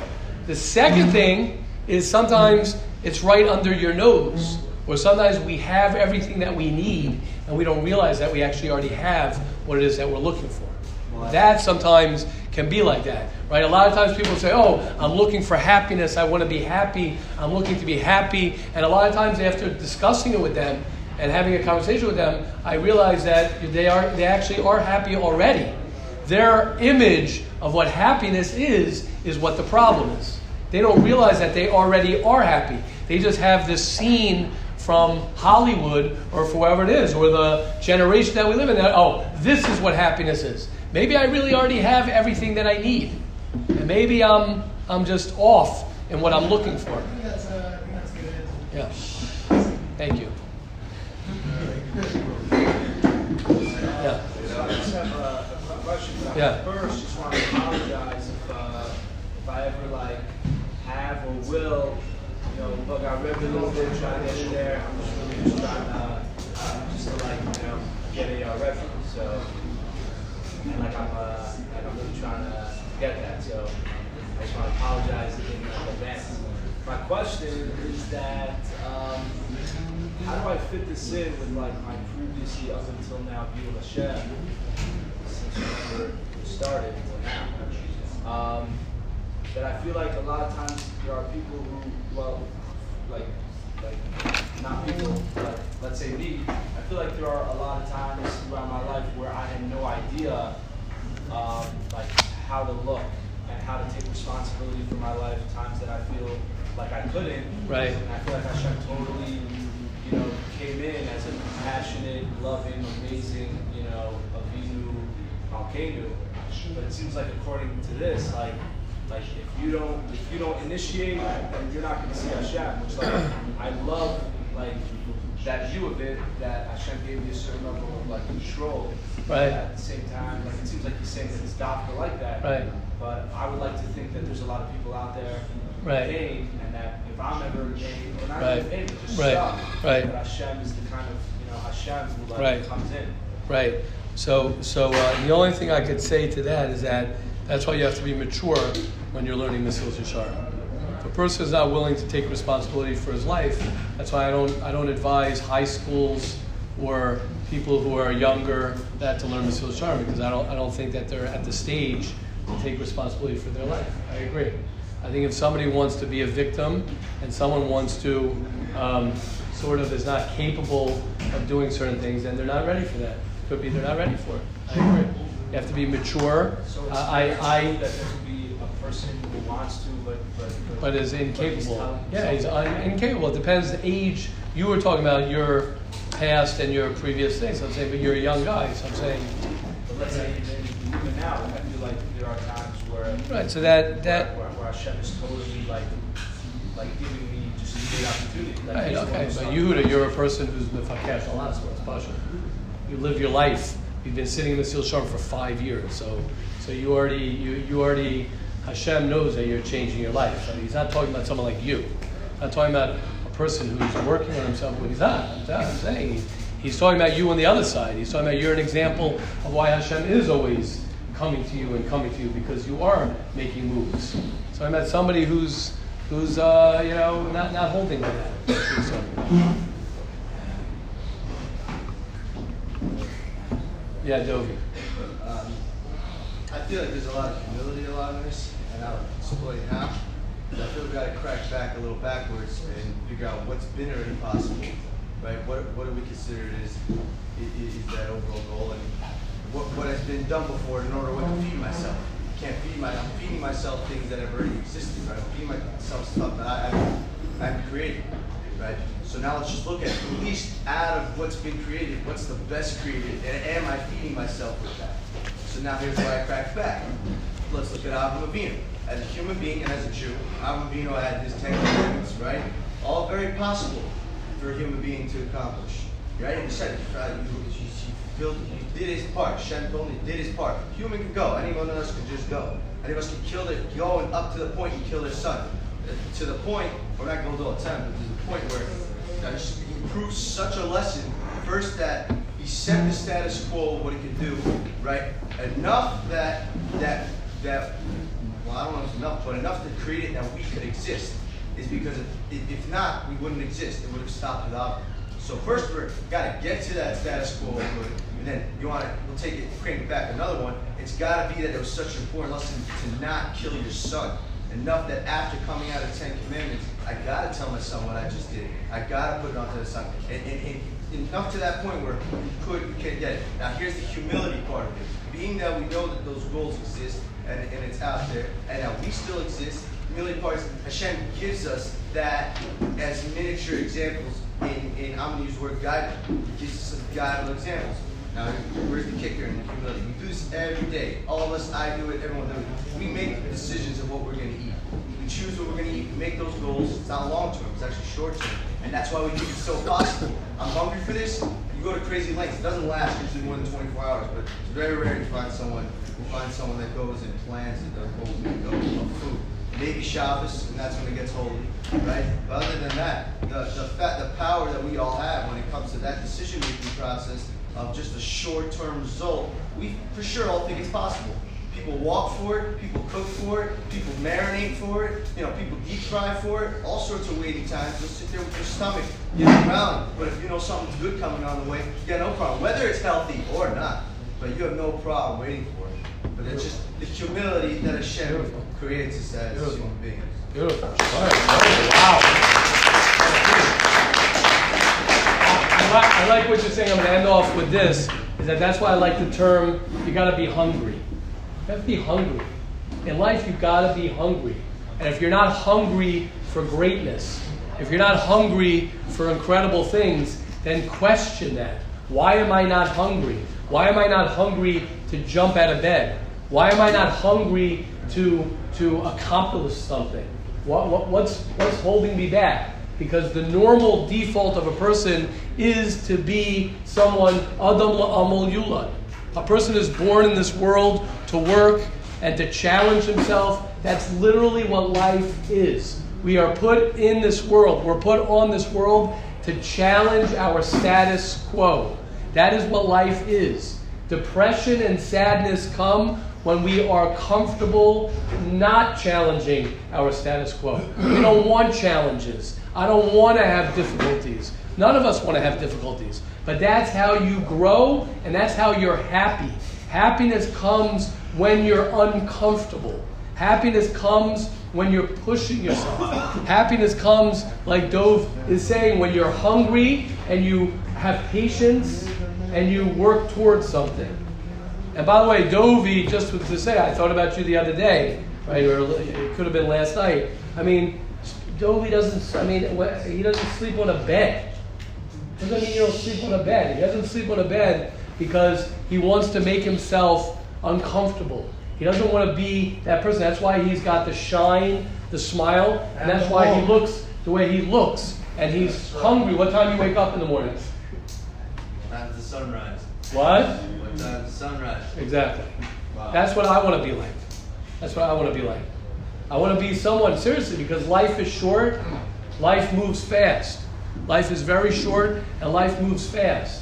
The second thing is sometimes it's right under your nose, or sometimes we have everything that we need and we don't realize that we actually already have what it is that we're looking for. That sometimes can be like that, right? A lot of times people say, "Oh, I'm looking for happiness. I want to be happy. I'm looking to be happy." And a lot of times, after discussing it with them and having a conversation with them, I realize that they are they actually are happy already. Their image of what happiness is is what the problem is. They don't realize that they already are happy. They just have this scene from Hollywood or for wherever it is, or the generation that we live in. That oh, this is what happiness is. Maybe I really already have everything that I need, and maybe I'm I'm just off in what I'm looking for. I think that's, uh, I think that's good. Yeah. Thank you. Yeah. I just have a, a question. Yeah. First, just want to apologize if, uh, if I ever like have or will, you know, look, I read a little bit, try to get in there. I'm just really just trying to, uh, just to like, you know, get a uh. So, and like I'm, uh, like I'm really trying to get that. So, I just want to apologize in advance. My question is that, um, how do I fit this in with like my previously up until now view of Hashem since we started until now? Um, that I feel like a lot of times there are people who, well, like, like not people, like let's say me. I feel like there are a lot of times throughout my life where I had no idea, um, like how to look and how to take responsibility for my life. Times that I feel like I couldn't. Right. And I feel like Hashem totally, you know, came in as a passionate, loving, amazing, you know, Avinu Malkeinu. But it seems like according to this, like, like if you don't, if you don't initiate, then you're not going to see Hashem. Which, like, I love, like, that view of it, that Hashem gave me a certain level of like control. Right. At the same time, like it seems like he's saying that it's doctor like that. Right. But I would like to think that there's a lot of people out there Right. and that if I'm ever in or not Right. in but just Right. stuck, Right. that Hashem is the kind of, you know, Hashem who like Right. comes in. Right. So, so uh, the only thing I could say to that is that that's why you have to be mature when you're learning Mesilas Yesharim. If a person is not willing to take responsibility for his life, that's why I don't, I don't advise high schools or people who are younger that to learn Mesilas Yesharim because I don't, I don't think that they're at the stage to take responsibility for their life. I agree. I think if somebody wants to be a victim and someone wants to um, sort of is not capable of doing certain things, then they're not ready for that. Could be they're not ready for it. I agree. You have to be mature. So it's Uh, I, I, that there could be a person who wants to, but but but is but he's incapable. telling Yeah, he's un- incapable. It depends the age. You were talking about your past and your previous things. I'm saying, but you're a young guy, so I'm saying, But let's say even, now, I feel like there are times where right. So that that Hashem is totally like like giving me just a great opportunity. Like Right, he's the one okay, but Yehuda, you're a person who's mefakash a lot of sports, pasha. You live your life. You've been sitting in the seal sharm for five years, so so you already you, you already Hashem knows that you're changing your life. I mean, he's not talking about someone like you. He's not talking about a person who's working on himself, but he's not. I'm, I'm saying he's talking about you on the other side. He's talking about you're an example of why Hashem is always coming to you and coming to you because you are making moves. So I met somebody who's who's uh, you know not not holding to that. About. Yeah, Dovi. Um, I feel like there's a lot of humility a lot along this, and I'll explain how. I feel we've gotta crack back a little backwards and figure out what's been already possible, right? What, what do we consider is, i- i- is that overall goal, and what, what has been done before in order to feed myself. Can't feed my, I'm feeding myself things that have already existed, right? I'm feeding myself stuff that I, I've, I've created, right? So now let's just look at at least out of what's been created, what's the best created, and am I feeding myself with that? So now here's where I crack back. Let's look at Avram Avinu. As a human being and as a Jew, Avram Avinu had his Ten Commandments, right? All very possible for a human being to accomplish. Right? And he said, uh, he did his part. Shem did his part. Human can go. Anyone else can just go. Any of us can kill their, go and up to the point and kill their son. To the point, we're not going to time, but to the point where he proves such a lesson. First, that he set the status quo of what he could do, right? Enough that that that well, I don't know if it's enough, but enough to create it that we could exist is because if, if not, we wouldn't exist. It would have stopped without. So first, we're got to get to that status quo, and then you want to we'll take it, crank it back another one. It's got to be that it was such an important lesson to not kill your son. Enough that after coming out of Ten Commandments, I got to tell my son what I just did. I got to put it onto the son, and, and, and enough to that point where you could, you can get it. Now here's the humility part of it. Being that we know that those goals exist and, and it's out there, and that we still exist, humility part is Hashem gives us that as miniature examples in, in I'm gonna use the word guidance. He gives us some examples. Now where's the kicker in the humility? We do this every day. All of us, I do it, everyone does it. We make decisions of what we're gonna eat. We choose what we're going to eat. We make those goals. It's not long term. It's actually short term, and that's why we keep it so possible. I'm hungry for this. You go to crazy lengths. It doesn't last usually more than 24 hours, but it's very rare to find someone who finds someone that goes and plans the whole week of, of food. Maybe Shabbos, and that's when it gets holy, right? But other than that, the the, fa- the power that we all have when it comes to that decision making process of just a short term result, we for sure all think it's possible. People walk for it, people cook for it, people marinate for it, you know, people deep fry for it, all sorts of waiting times. You'll sit there with your stomach, you know. But if you know something's good coming on the way, you got no problem. Whether it's healthy or not, but you have no problem waiting for it. But it's just the humility that Hashem Beautiful. creates us as Beautiful. human beings. Beautiful. Wow. I like what you're saying. I'm going to end off with this. Is that that's why I like the term. You got to be hungry. You have to be hungry. In life, you got to be hungry. And if you're not hungry for greatness, if you're not hungry for incredible things, then question that. Why am I not hungry? Why am I not hungry to jump out of bed? Why am I not hungry to, to accomplish something? What, what, what's, what's holding me back? Because the normal default of a person is to be someone, Adam la'amal yulad. A person is born in this world to work and to challenge himself. That's literally what life is. We are put in this world, we're put on this world to challenge our status quo. That is what life is. Depression and sadness come when we are comfortable not challenging our status quo. We don't want challenges. I don't want to have difficulties. None of us want to have difficulties. But that's how you grow and that's how you're happy. Happiness comes when you're uncomfortable. Happiness comes when you're pushing yourself. Happiness comes, like Dove is saying, when you're hungry and you have patience and you work towards something. And by the way, Dovey, just to say, I thought about you the other day, right? Or it could have been last night. I mean, Dovey doesn't. I mean, he doesn't sleep on a bed. Doesn't mean you don't sleep on a bed. He doesn't sleep on a bed because he wants to make himself uncomfortable. He doesn't want to be that person. That's why he's got the shine, the smile, and that's why he looks the way he looks. And he's hungry. What time do you wake up in the morning? After the sunrise. What? What time the sunrise? Exactly. Wow. That's what I want to be like. That's what I want to be like. I want to be someone, seriously, because life is short, life moves fast. Life is very short, and life moves fast.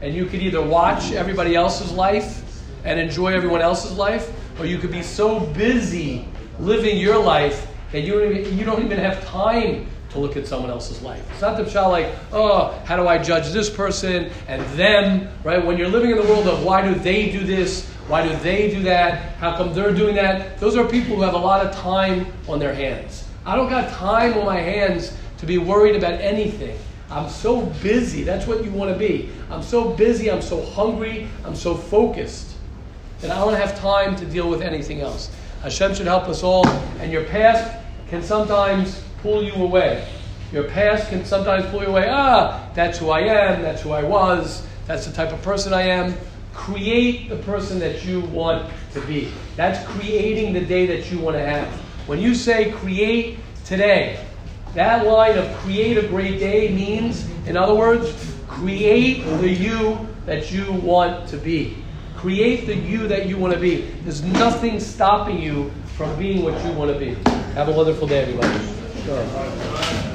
And you could either watch everybody else's life and enjoy everyone else's life, or you could be so busy living your life that you don't even, you don't even have time to look at someone else's life. It's not the child like, oh, how do I judge this person and them, right? When you're living in the world of why do they do this, why do they do that, how come they're doing that, those are people who have a lot of time on their hands. I don't got time on my hands to be worried about anything. I'm so busy. That's what you want to be. I'm so busy. I'm so hungry. I'm so focused that I don't have time to deal with anything else. Hashem should help us all. And your past can sometimes pull you away. Your past can sometimes pull you away. Ah, that's who I am. That's who I was. That's the type of person I am. Create the person that you want to be. That's creating the day that you want to have. When you say create today, that line of create a great day means, in other words, create the you that you want to be. Create the you that you want to be. There's nothing stopping you from being what you want to be. Have a wonderful day, everybody. Sure.